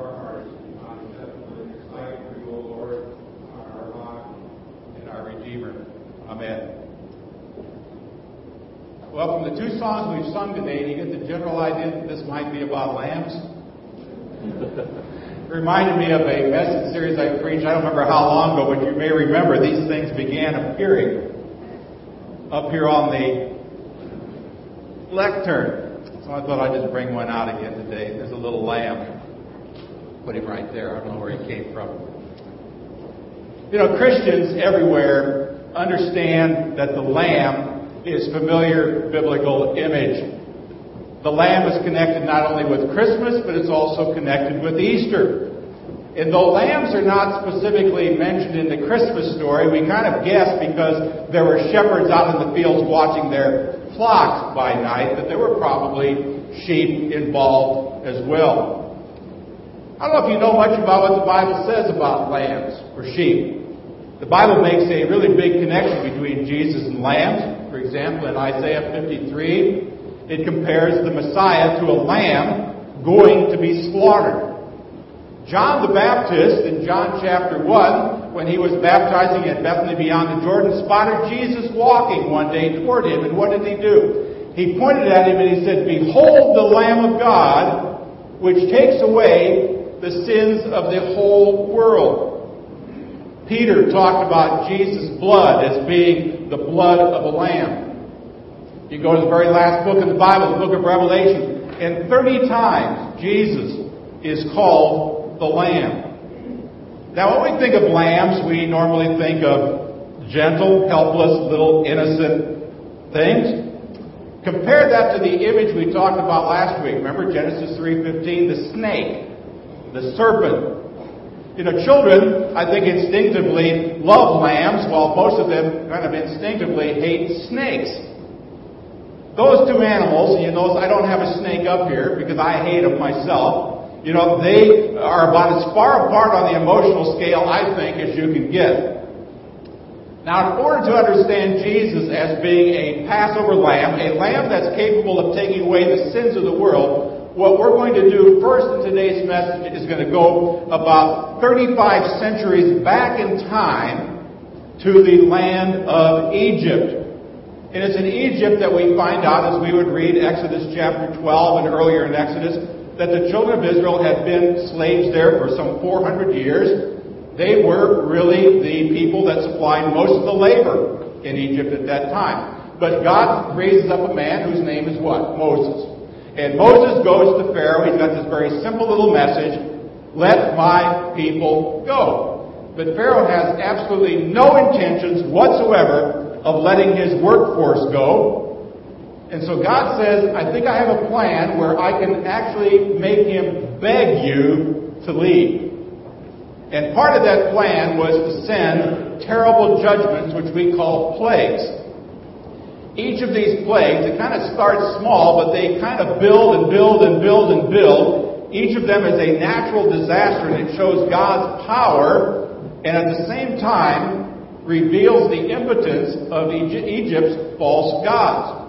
our hearts our and our Redeemer. Amen. Well, from the two songs we've sung today, you get the general idea that this might be about lambs? It reminded me of a message series I preached, I don't remember how long ago, but you may remember these things began appearing up here on the lectern. So I thought I'd just bring one out again today. There's a little lamb. Put him right there. I don't know where he came from. You know, Christians everywhere understand that the lamb is familiar biblical image. The lamb is connected not only with Christmas, but it's also connected with Easter. And though lambs are not specifically mentioned in the Christmas story, we kind of guess because there were shepherds out in the fields watching their flocks by night that there were probably sheep involved as well. I don't know if you know much about what the Bible says about lambs or sheep. The Bible makes a really big connection between Jesus and lambs. For example, in Isaiah 53, it compares the Messiah to a lamb going to be slaughtered. John the Baptist in John chapter 1, when he was baptizing at Bethany beyond the Jordan, spotted Jesus walking one day toward him. And what did he do? He pointed at him and he said, Behold the Lamb of God, which takes away the sins of the whole world. Peter talked about Jesus' blood as being the blood of a lamb. You go to the very last book in the Bible, the book of Revelation, and 30 times Jesus is called the Lamb. Now, when we think of lambs, we normally think of gentle, helpless, little innocent things. Compare that to the image we talked about last week. Remember Genesis 3:15, the snake, the serpent. You know, children, I think instinctively love lambs, while most of them kind of instinctively hate snakes. Those two animals, you notice I don't have a snake up here because I hate them myself. You know, they are about as far apart on the emotional scale, I think, as you can get. Now, in order to understand Jesus as being a Passover lamb, a lamb that's capable of taking away the sins of the world, what we're going to do first in today's message is going to go about 35 centuries back in time to the land of Egypt. And it's in Egypt that we find out, as we would read Exodus chapter 12 and earlier in Exodus, that the children of Israel had been slaves there for some 400 years. They were really the people that supplied most of the labor in Egypt at that time. But God raises up a man whose name is what? Moses. And Moses goes to Pharaoh. He's got this very simple little message let my people go. But Pharaoh has absolutely no intentions whatsoever of letting his workforce go. And so God says, I think I have a plan where I can actually make him beg you to leave. And part of that plan was to send terrible judgments, which we call plagues. Each of these plagues, it kind of starts small, but they kind of build and build and build and build. Each of them is a natural disaster, and it shows God's power, and at the same time, reveals the impotence of Egypt's false gods.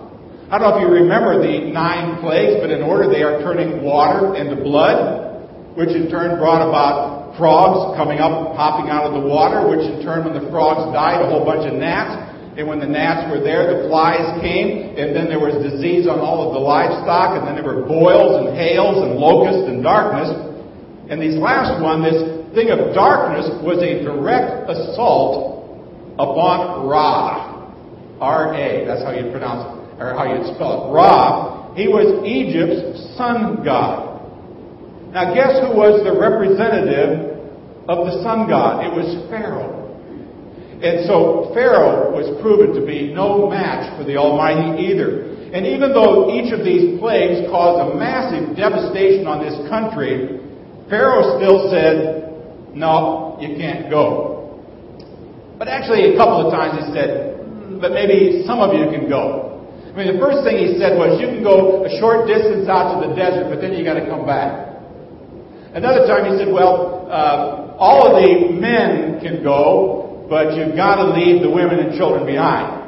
I don't know if you remember the nine plagues, but in order they are turning water into blood, which in turn brought about frogs coming up, popping out of the water, which in turn, when the frogs died, a whole bunch of gnats. And when the gnats were there, the flies came, and then there was disease on all of the livestock, and then there were boils and hails and locusts and darkness. And these last one, this thing of darkness, was a direct assault upon Ra. R-A, that's how you pronounce it, or how you spell it. Ra, he was Egypt's sun god. Now guess who was the representative of the sun god? It was Pharaoh. And so Pharaoh was proven to be no match for the Almighty either. And even though each of these plagues caused a massive devastation on this country, Pharaoh still said, no, you can't go. But actually, a couple of times he said, but maybe some of you can go. I mean, the first thing he said was, you can go a short distance out to the desert, but then you got to come back. Another time he said, well, uh, all of the men can go, but you've got to leave the women and children behind.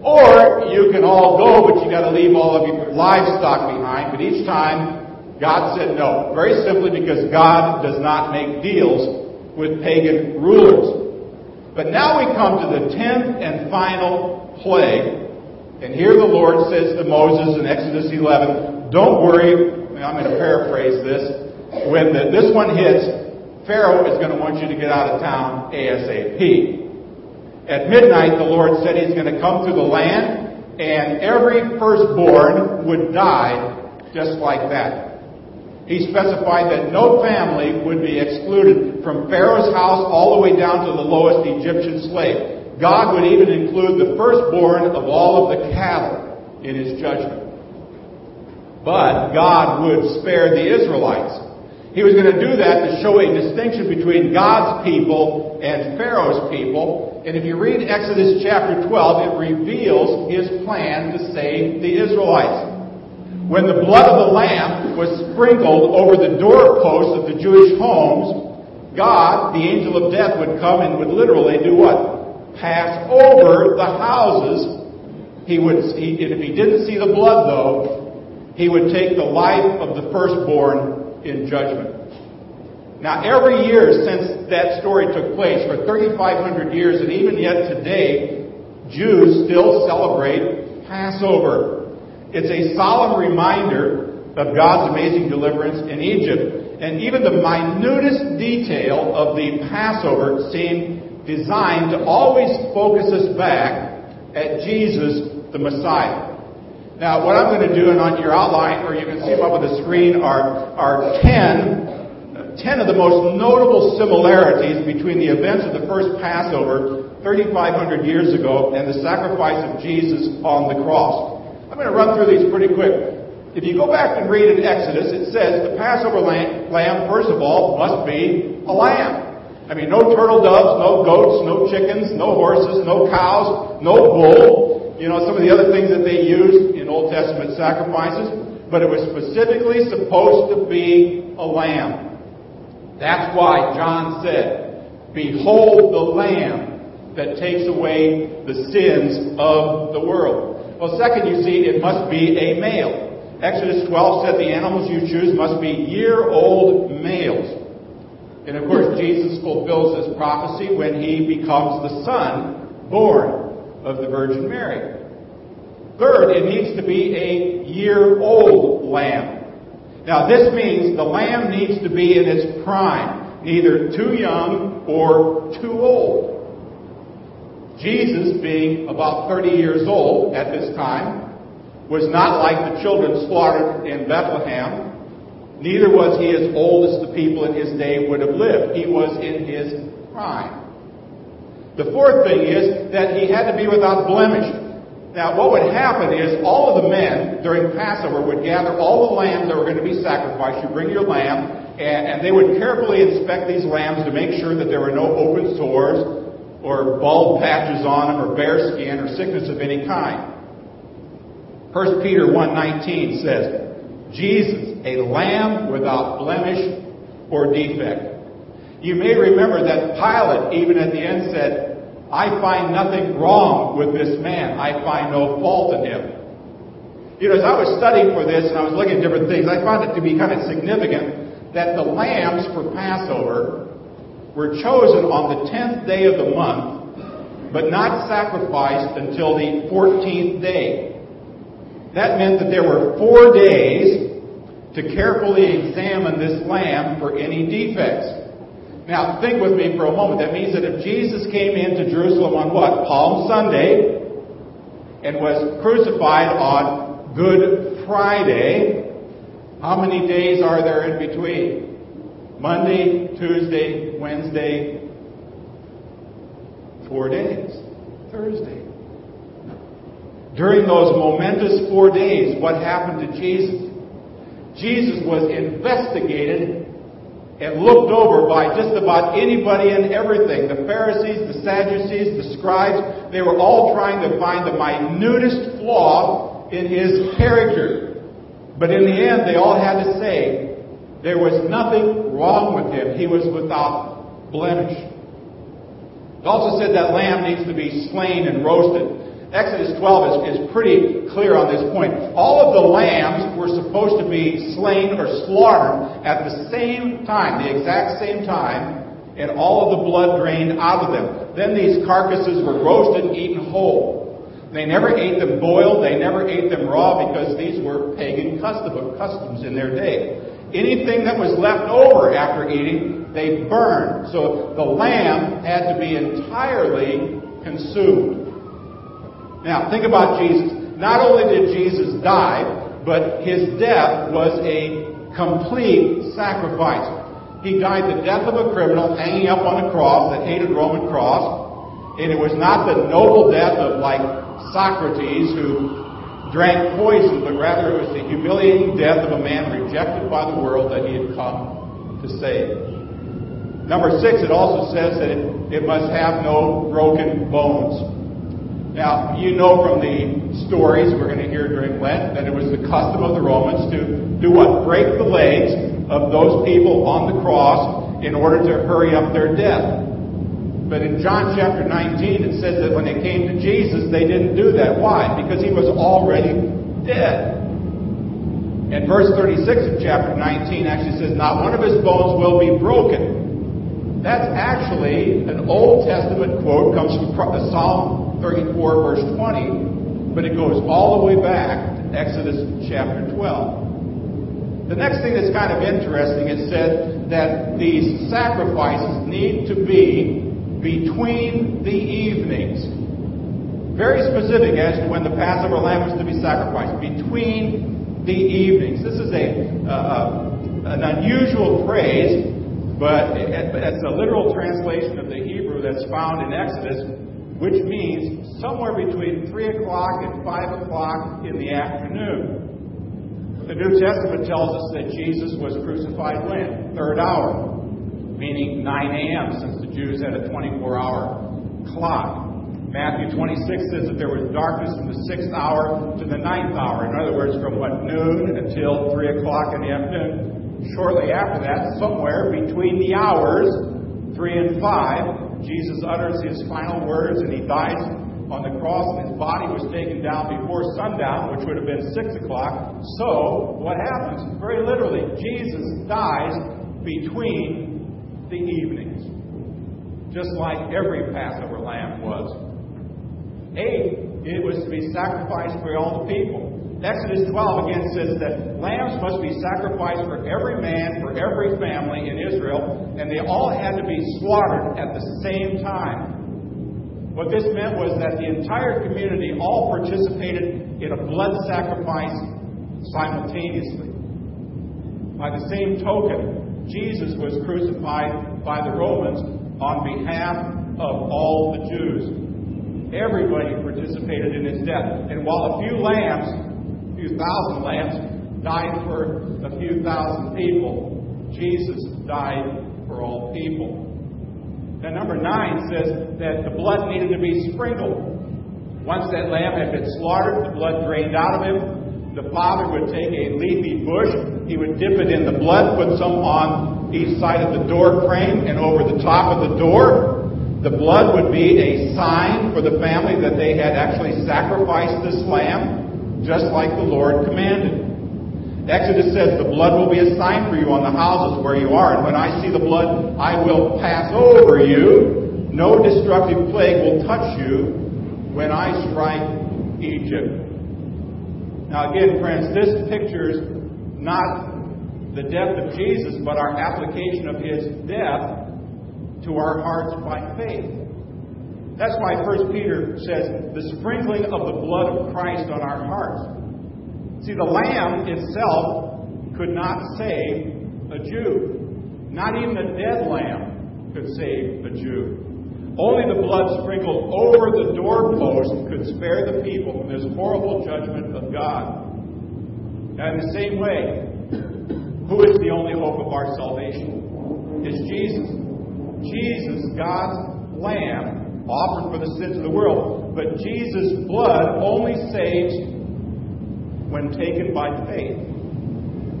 Or you can all go, but you've got to leave all of your livestock behind. But each time God said no. Very simply because God does not make deals with pagan rulers. But now we come to the tenth and final plague. And here the Lord says to Moses in Exodus 11, don't worry, I'm going to paraphrase this. When the, this one hits, Pharaoh is going to want you to get out of town ASAP. At midnight, the Lord said he's going to come through the land, and every firstborn would die just like that. He specified that no family would be excluded from Pharaoh's house all the way down to the lowest Egyptian slave. God would even include the firstborn of all of the cattle in his judgment. But God would spare the Israelites. He was going to do that to show a distinction between God's people and Pharaoh's people. And if you read Exodus chapter 12, it reveals his plan to save the Israelites. When the blood of the lamb was sprinkled over the doorposts of the Jewish homes, God, the angel of death, would come and would literally do what? Pass over the houses. He would, he, if he didn't see the blood though, he would take the life of the firstborn in judgment. Now, every year since that story took place, for 3,500 years, and even yet today, Jews still celebrate Passover. It's a solemn reminder of God's amazing deliverance in Egypt. And even the minutest detail of the Passover seemed designed to always focus us back at Jesus, the Messiah. Now, what I'm going to do, and on your outline, or you can see them up on the screen, are, are 10, 10 of the most notable similarities between the events of the first Passover 3,500 years ago and the sacrifice of Jesus on the cross. I'm going to run through these pretty quick. If you go back and read in Exodus, it says the Passover lamb, lamb, first of all, must be a lamb. I mean, no turtle doves, no goats, no chickens, no horses, no cows, no bull. You know, some of the other things that they used in Old Testament sacrifices. But it was specifically supposed to be a lamb. That's why John said, Behold the lamb that takes away the sins of the world. Well, second, you see, it must be a male. Exodus 12 said the animals you choose must be year old males. And of course, Jesus fulfills this prophecy when he becomes the son born of the Virgin Mary. Third, it needs to be a year old lamb. Now, this means the lamb needs to be in its prime, neither too young or too old. Jesus, being about 30 years old at this time, was not like the children slaughtered in Bethlehem. Neither was he as old as the people in his day would have lived. He was in his prime. The fourth thing is that he had to be without blemish. Now, what would happen is all of the men during Passover would gather all the lambs that were going to be sacrificed. You bring your lamb, and, and they would carefully inspect these lambs to make sure that there were no open sores or bald patches on them or bare skin or sickness of any kind. 1 Peter 1.19 says, Jesus, a lamb without blemish or defect. You may remember that Pilate, even at the end, said, I find nothing wrong with this man. I find no fault in him. You know, as I was studying for this and I was looking at different things, I found it to be kind of significant that the lambs for Passover were chosen on the 10th day of the month, but not sacrificed until the 14th day. That meant that there were four days to carefully examine this lamb for any defects. Now, think with me for a moment. That means that if Jesus came into Jerusalem on what? Palm Sunday, and was crucified on Good Friday, how many days are there in between? Monday, Tuesday, Wednesday, four days. Thursday. During those momentous four days, what happened to Jesus? Jesus was investigated and looked over by just about anybody and everything. The Pharisees, the Sadducees, the scribes, they were all trying to find the minutest flaw in his character. But in the end, they all had to say, there was nothing wrong with him. He was without blemish. It also said that lamb needs to be slain and roasted. Exodus 12 is, is pretty clear on this point. All of the lambs were supposed to be slain or slaughtered at the same time, the exact same time, and all of the blood drained out of them. Then these carcasses were roasted and eaten whole. They never ate them boiled, they never ate them raw because these were pagan custom, customs in their day. Anything that was left over after eating, they burned. So the lamb had to be entirely consumed. Now, think about Jesus. Not only did Jesus die, but his death was a complete sacrifice. He died the death of a criminal hanging up on a cross, that hated Roman cross. And it was not the noble death of like Socrates who drank poison, but rather it was the humiliating death of a man rejected by the world that he had come to save. Number six, it also says that it, it must have no broken bones. Now, you know from the stories we're going to hear during Lent that it was the custom of the Romans to do what? Break the legs of those people on the cross in order to hurry up their death. But in John chapter 19, it says that when they came to Jesus, they didn't do that. Why? Because he was already dead. And verse 36 of chapter 19 actually says, Not one of his bones will be broken. That's actually an Old Testament quote, comes from uh, Psalm 34, verse 20, but it goes all the way back to Exodus chapter 12. The next thing that's kind of interesting, it said that these sacrifices need to be between the evenings. Very specific as to when the Passover lamb was to be sacrificed. Between the evenings. This is a uh, an unusual phrase, but it's a literal translation of the Hebrew that's found in Exodus which means somewhere between 3 o'clock and 5 o'clock in the afternoon. The New Testament tells us that Jesus was crucified when? Third hour, meaning 9 a.m., since the Jews had a 24 hour clock. Matthew 26 says that there was darkness from the sixth hour to the ninth hour. In other words, from what noon until 3 o'clock in the afternoon. Shortly after that, somewhere between the hours 3 and 5, Jesus utters his final words and he dies on the cross and his body was taken down before sundown, which would have been 6 o'clock. So, what happens? Very literally, Jesus dies between the evenings. Just like every Passover lamb was. Eight, it was to be sacrificed for all the people. Exodus 12 again says that lambs must be sacrificed for every man, for every family in Israel, and they all had to be slaughtered at the same time. What this meant was that the entire community all participated in a blood sacrifice simultaneously. By the same token, Jesus was crucified by the Romans on behalf of all the Jews. Everybody participated in his death. And while a few lambs few thousand lambs died for a few thousand people. Jesus died for all people. Then number nine says that the blood needed to be sprinkled. Once that lamb had been slaughtered, the blood drained out of him. The father would take a leafy bush, he would dip it in the blood, put some on each side of the door frame and over the top of the door. The blood would be a sign for the family that they had actually sacrificed this lamb just like the Lord commanded. Exodus says, The blood will be a sign for you on the houses where you are, and when I see the blood, I will pass over you. No destructive plague will touch you when I strike Egypt. Now, again, friends, this pictures not the death of Jesus, but our application of his death to our hearts by faith. That's why 1 Peter says the sprinkling of the blood of Christ on our hearts. See, the lamb itself could not save a Jew. Not even a dead lamb could save a Jew. Only the blood sprinkled over the doorpost could spare the people from this horrible judgment of God. And in the same way, who is the only hope of our salvation? Is Jesus. Jesus, God's Lamb, offered for the sins of the world. But Jesus' blood only saves when taken by faith.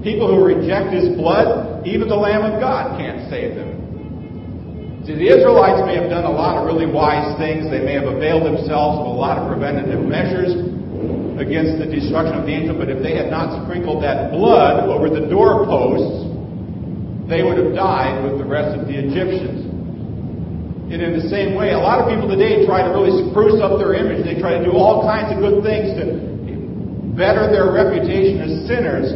People who reject his blood, even the Lamb of God can't save them. See, the Israelites may have done a lot of really wise things. They may have availed themselves of a lot of preventative measures against the destruction of the angel, but if they had not sprinkled that blood over the doorposts, they would have died with the rest of the Egyptians. And in the same way, a lot of people today try to really spruce up their image. They try to do all kinds of good things to better their reputation as sinners.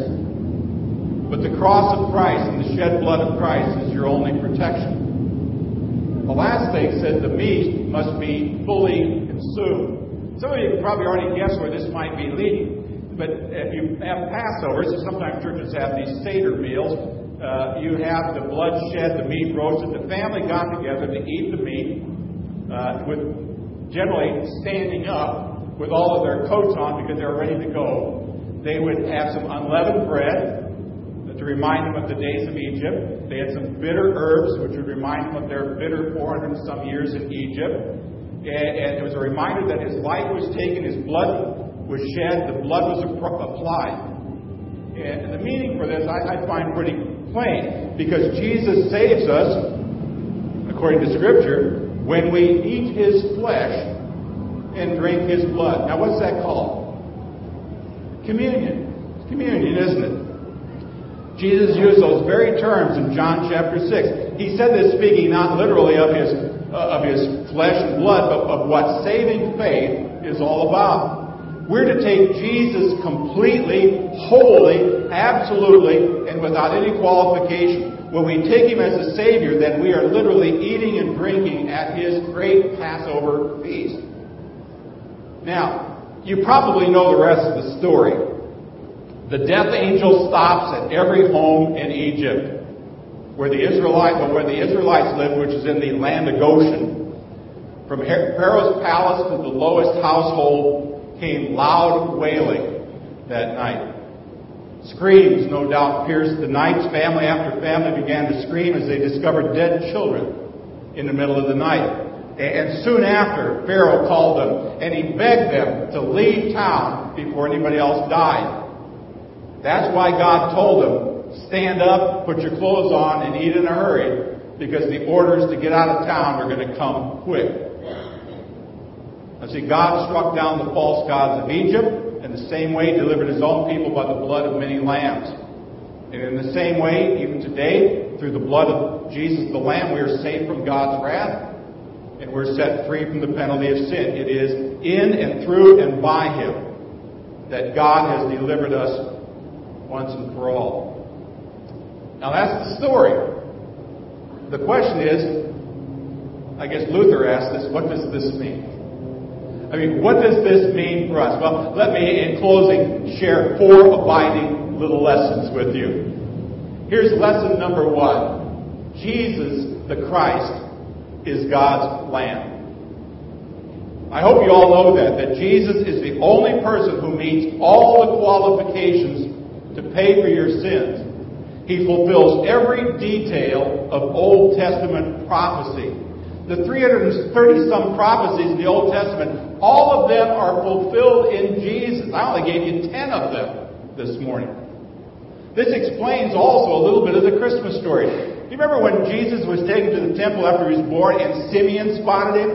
But the cross of Christ and the shed blood of Christ is your only protection. The last thing said the meat must be fully consumed. Some of you probably already guessed where this might be leading. But if you have Passovers, so sometimes churches have these Seder meals, uh, you have the blood shed, the meat roasted. The family got together to eat the meat, uh, with generally standing up with all of their coats on because they were ready to go. They would have some unleavened bread, to remind them of the days of Egypt. They had some bitter herbs, which would remind them of their bitter 400 some years in Egypt. And, and it was a reminder that his life was taken, his blood was shed, the blood was applied. And the meaning for this I, I find pretty plain because Jesus saves us, according to Scripture, when we eat his flesh and drink his blood. Now, what's that called? Communion. It's communion, isn't it? Jesus used those very terms in John chapter 6. He said this speaking not literally of his, uh, of his flesh and blood, but of what saving faith is all about. We're to take Jesus completely, wholly, absolutely, and without any qualification. When we take him as a Savior, then we are literally eating and drinking at his great Passover feast. Now, you probably know the rest of the story. The death angel stops at every home in Egypt where the Israelites, well, where the Israelites lived, which is in the land of Goshen. From Pharaoh's palace to the lowest household came loud wailing that night. Screams, no doubt, pierced the nights. Family after family began to scream as they discovered dead children in the middle of the night. And soon after, Pharaoh called them and he begged them to leave town before anybody else died. That's why God told them, stand up, put your clothes on, and eat in a hurry, because the orders to get out of town are going to come quick. I see, God struck down the false gods of Egypt, in the same way delivered his own people by the blood of many lambs. And in the same way, even today, through the blood of Jesus the Lamb, we are saved from God's wrath, and we're set free from the penalty of sin. It is in and through and by him that God has delivered us once and for all. Now that's the story. The question is, I guess Luther asked this, what does this mean? I mean, what does this mean for us? Well, let me, in closing, share four abiding little lessons with you. Here's lesson number one Jesus, the Christ, is God's Lamb. I hope you all know that, that Jesus is the only person who meets all the qualifications to pay for your sins. He fulfills every detail of Old Testament prophecy. The 330 some prophecies in the Old Testament, all of them are fulfilled in Jesus. I only gave you 10 of them this morning. This explains also a little bit of the Christmas story. Do you remember when Jesus was taken to the temple after he was born and Simeon spotted him?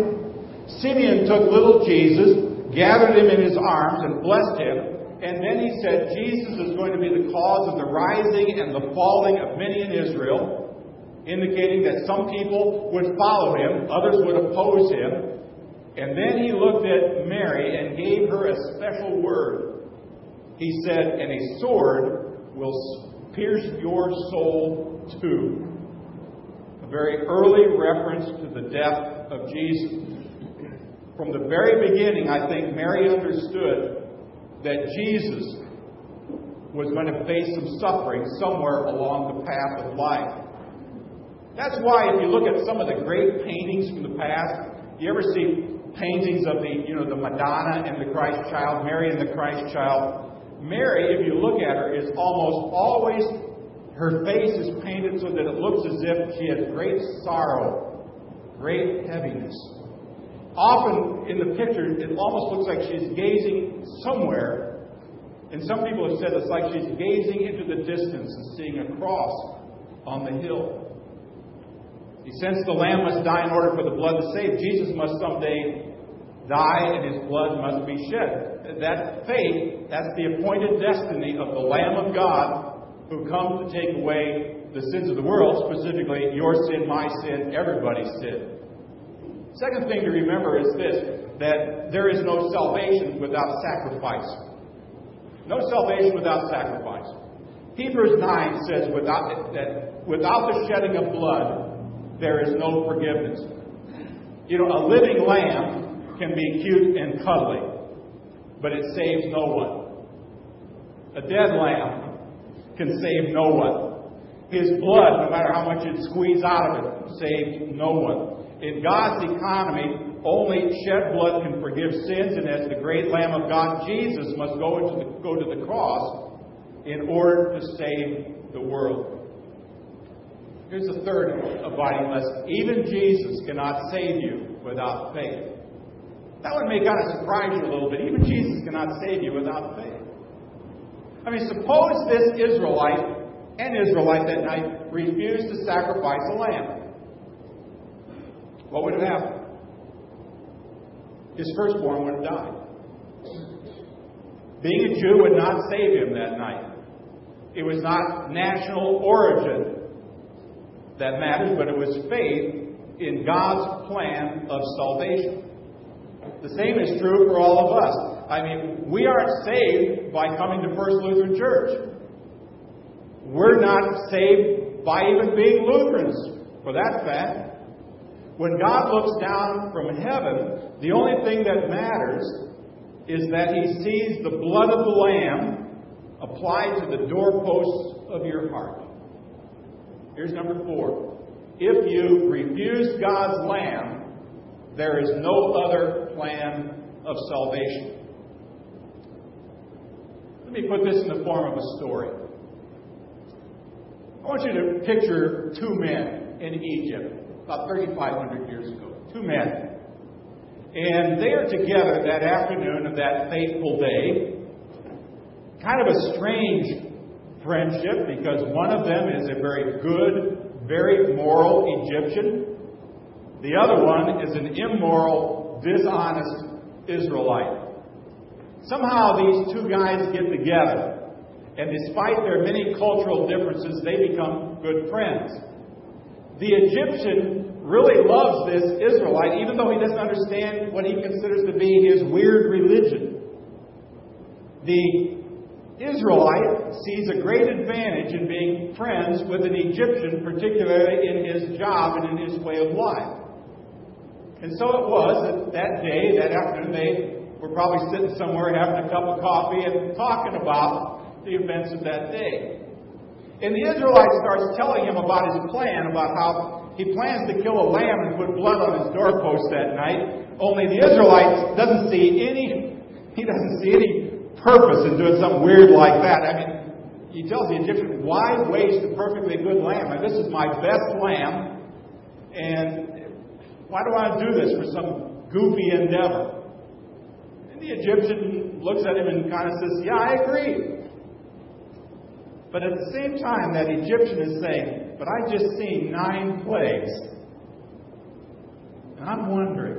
Simeon took little Jesus, gathered him in his arms, and blessed him. And then he said Jesus is going to be the cause of the rising and the falling of many in Israel, indicating that some people would follow him, others would oppose him. And then he looked at Mary and gave her a special word. He said, And a sword will pierce your soul too. A very early reference to the death of Jesus. From the very beginning, I think Mary understood that Jesus was going to face some suffering somewhere along the path of life. That's why if you look at some of the great paintings from the past, you ever see paintings of the, you know, the Madonna and the Christ child, Mary and the Christ child. Mary, if you look at her, is almost always her face is painted so that it looks as if she has great sorrow, great heaviness often in the picture, it almost looks like she's gazing somewhere. And some people have said it's like she's gazing into the distance and seeing a cross on the hill. Sensed the lamb must die in order for the blood to save. Jesus must someday die and his blood must be shed. That fate, that's the appointed destiny of the Lamb of God who comes to take away the sins of the world, specifically your sin, my sin, everybody's sin. Second thing to remember is this that there is no salvation without sacrifice. No salvation without sacrifice. Hebrews 9 says without, that without the shedding of blood, there is no forgiveness. You know, a living lamb can be cute and cuddly, but it saves no one. A dead lamb can save no one. His blood, no matter how much you squeeze out of it, saves no one. In God's economy, only shed blood can forgive sins, and as the great Lamb of God, Jesus must go, into the, go to the cross in order to save the world. Here's the third abiding lesson. Even Jesus cannot save you without faith. That would may kind of surprise you a little bit. Even Jesus cannot save you without faith. I mean, suppose this Israelite and Israelite that night refused to sacrifice a lamb. What would have happened? His firstborn would have died. Being a Jew would not save him that night. It was not national origin that matters, but it was faith in God's plan of salvation. The same is true for all of us. I mean, we aren't saved by coming to First Lutheran Church. We're not saved by even being Lutherans, for that fact. When God looks down from heaven, the only thing that matters is that He sees the blood of the Lamb applied to the doorposts of your heart. Here's number four. If you refuse God's Lamb, there is no other plan of salvation. Let me put this in the form of a story. I want you to picture two men in Egypt about 3,500 years ago. Two men. And they are together that afternoon of that fateful day. Kind of a strange friendship because one of them is a very good, very moral Egyptian. The other one is an immoral, dishonest Israelite. Somehow these two guys get together, and despite their many cultural differences, they become good friends. The Egyptian really loves this Israelite, even though he doesn't understand what he considers to be his weird religion. The Israelite sees a great advantage in being friends with an Egyptian, particularly in his job and in his way of life. And so it was that that day, that afternoon, they were probably sitting somewhere having a cup of coffee and talking about the events of that day. And the Israelite starts telling him about his plan, about how he plans to kill a lamb and put blood on his doorpost that night. Only the Israelite doesn't see any, he doesn't see any purpose in doing something weird like that. I mean, he tells the Egyptian, why waste a perfectly good lamb? And this is my best lamb, and why do I do this for some goofy endeavor? And the Egyptian looks at him and kind of says, Yeah, I agree. But at the same time, that Egyptian is saying, But I just seen nine plagues. And I'm wondering,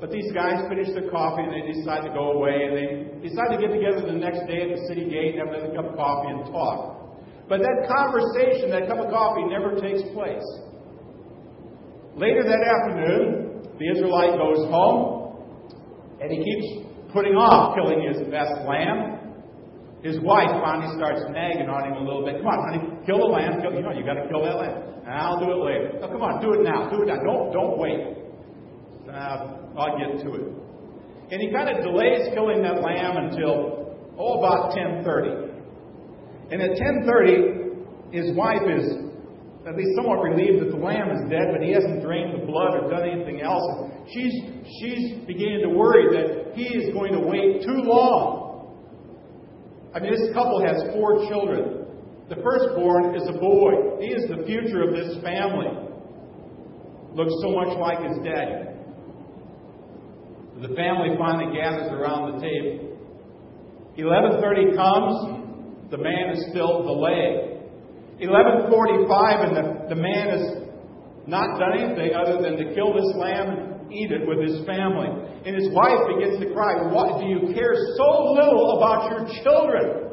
but these guys finish their coffee and they decide to go away and they decide to get together the next day at the city gate and have another cup of coffee and talk. But that conversation, that cup of coffee, never takes place. Later that afternoon, the Israelite goes home and he keeps putting off killing his best lamb. His wife finally starts nagging on him a little bit. Come on, honey, kill the lamb. Kill, you know, you got to kill that lamb. I'll do it later. Oh, come on, do it now. Do it now. Don't don't wait. Uh, I'll get to it. And he kind of delays killing that lamb until, oh, about 10.30. And at 10.30, his wife is at least somewhat relieved that the lamb is dead, but he hasn't drained the blood or done anything else. She's, she's beginning to worry that he is going to wait too long. I mean, this couple has four children. The firstborn is a boy. He is the future of this family. Looks so much like his daddy. The family finally gathers around the table. 11:30 comes, the man is still delayed. 1145, and the, the man has not done anything other than to kill this lamb and eat it with his family. And his wife begins to cry, What do you care so little about your children?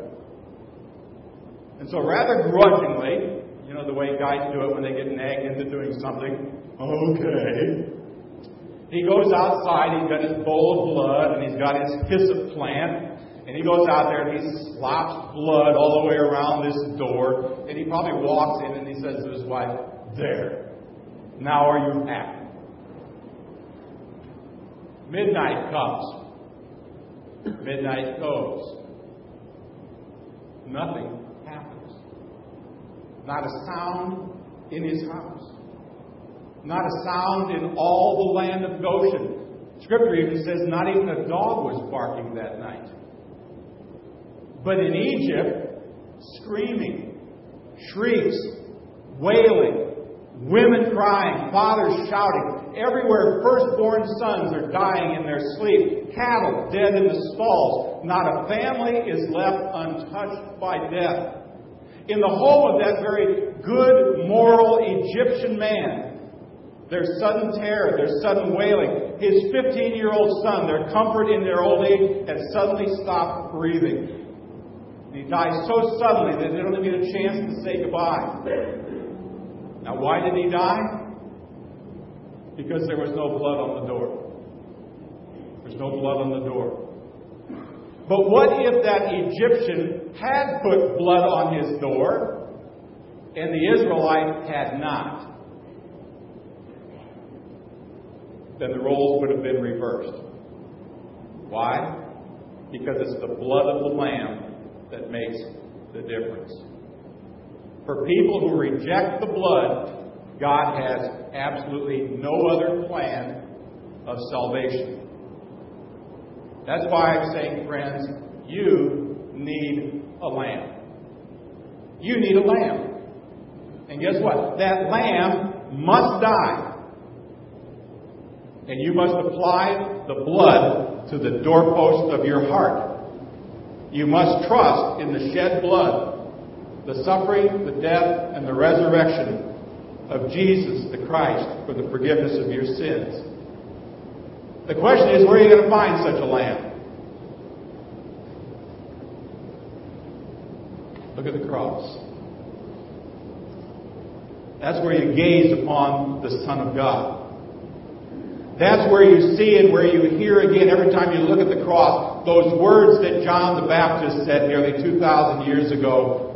And so, rather grudgingly, you know the way guys do it when they get nagged into doing something, okay. He goes outside, he's got his bowl of blood, and he's got his hyssop plant, and he goes out there and he slops blood all the way around this door. And he probably walks in and he says to his wife, There. Now are you happy? Midnight comes. Midnight goes. Nothing happens. Not a sound in his house. Not a sound in all the land of Goshen. Scripture even says not even a dog was barking that night. But in Egypt, screaming, shrieks, wailing, women crying, fathers shouting. Everywhere, firstborn sons are dying in their sleep, cattle dead in the stalls. Not a family is left untouched by death. In the home of that very good, moral Egyptian man, there's sudden terror, there's sudden wailing. His 15 year old son, their comfort in their old age, has suddenly stopped breathing. He dies so suddenly that they don't even get a chance to say goodbye. Now, why did he die? Because there was no blood on the door. There's no blood on the door. But what if that Egyptian had put blood on his door and the Israelite had not? Then the roles would have been reversed. Why? Because it's the blood of the Lamb that makes the difference. For people who reject the blood, God has absolutely no other plan of salvation. That's why I'm saying, friends, you need a lamb. You need a lamb. And guess what? That lamb must die. And you must apply the blood to the doorpost of your heart. You must trust in the shed blood, the suffering, the death, and the resurrection of Jesus the Christ for the forgiveness of your sins. The question is, where are you going to find such a lamb? Look at the cross. That's where you gaze upon the Son of God. That's where you see and where you hear again every time you look at the cross those words that John the Baptist said nearly 2,000 years ago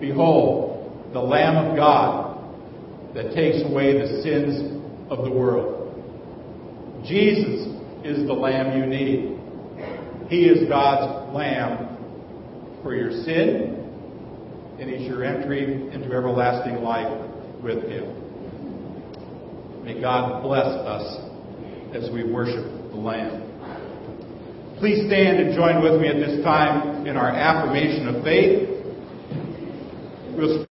Behold, the Lamb of God that takes away the sins of the world. Jesus is the Lamb you need. He is God's Lamb for your sin, and He's your entry into everlasting life with Him. May God bless us as we worship the Lamb. Please stand and join with me at this time in our affirmation of faith. We'll